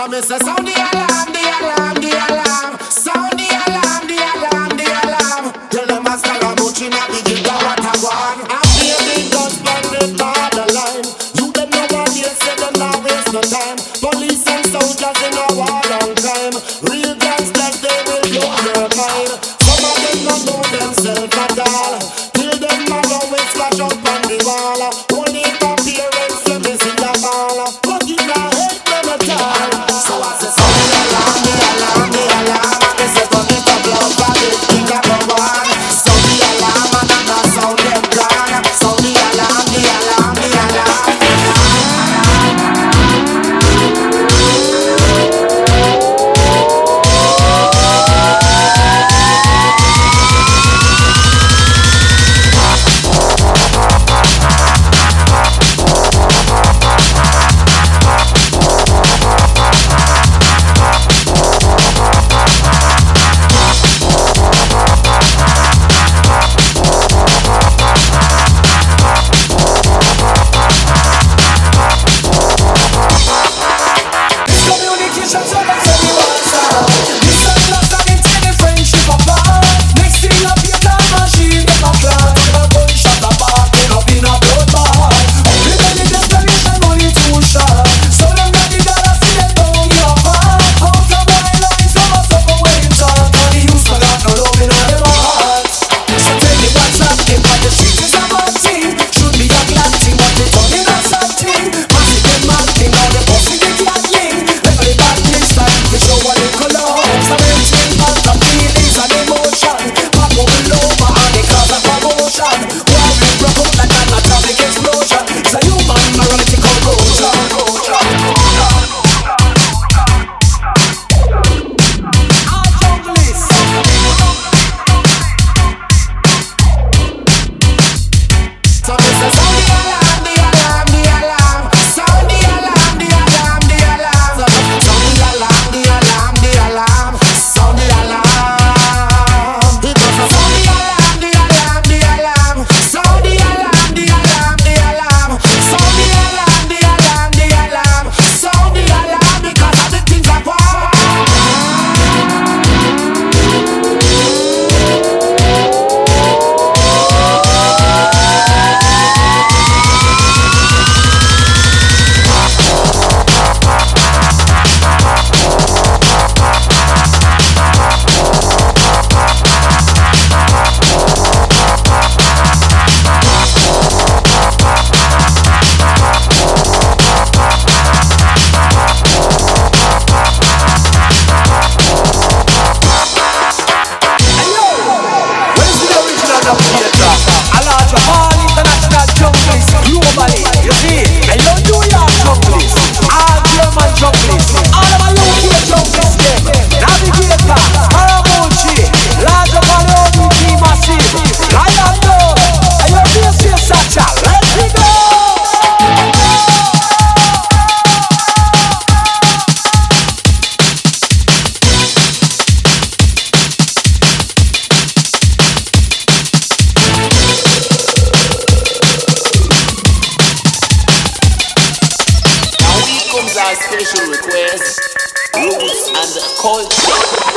So me say sound the alarm, the alarm, the alarm. Sound the alarm, the alarm, the alarm. Tell them a Skarramucci not the giga what I want. I'm hearing guns from the line. You them no one here say them not waste no time. Police and soldiers in a war on crime. Real gangsters they will blow your mind. Special request, roots and culture.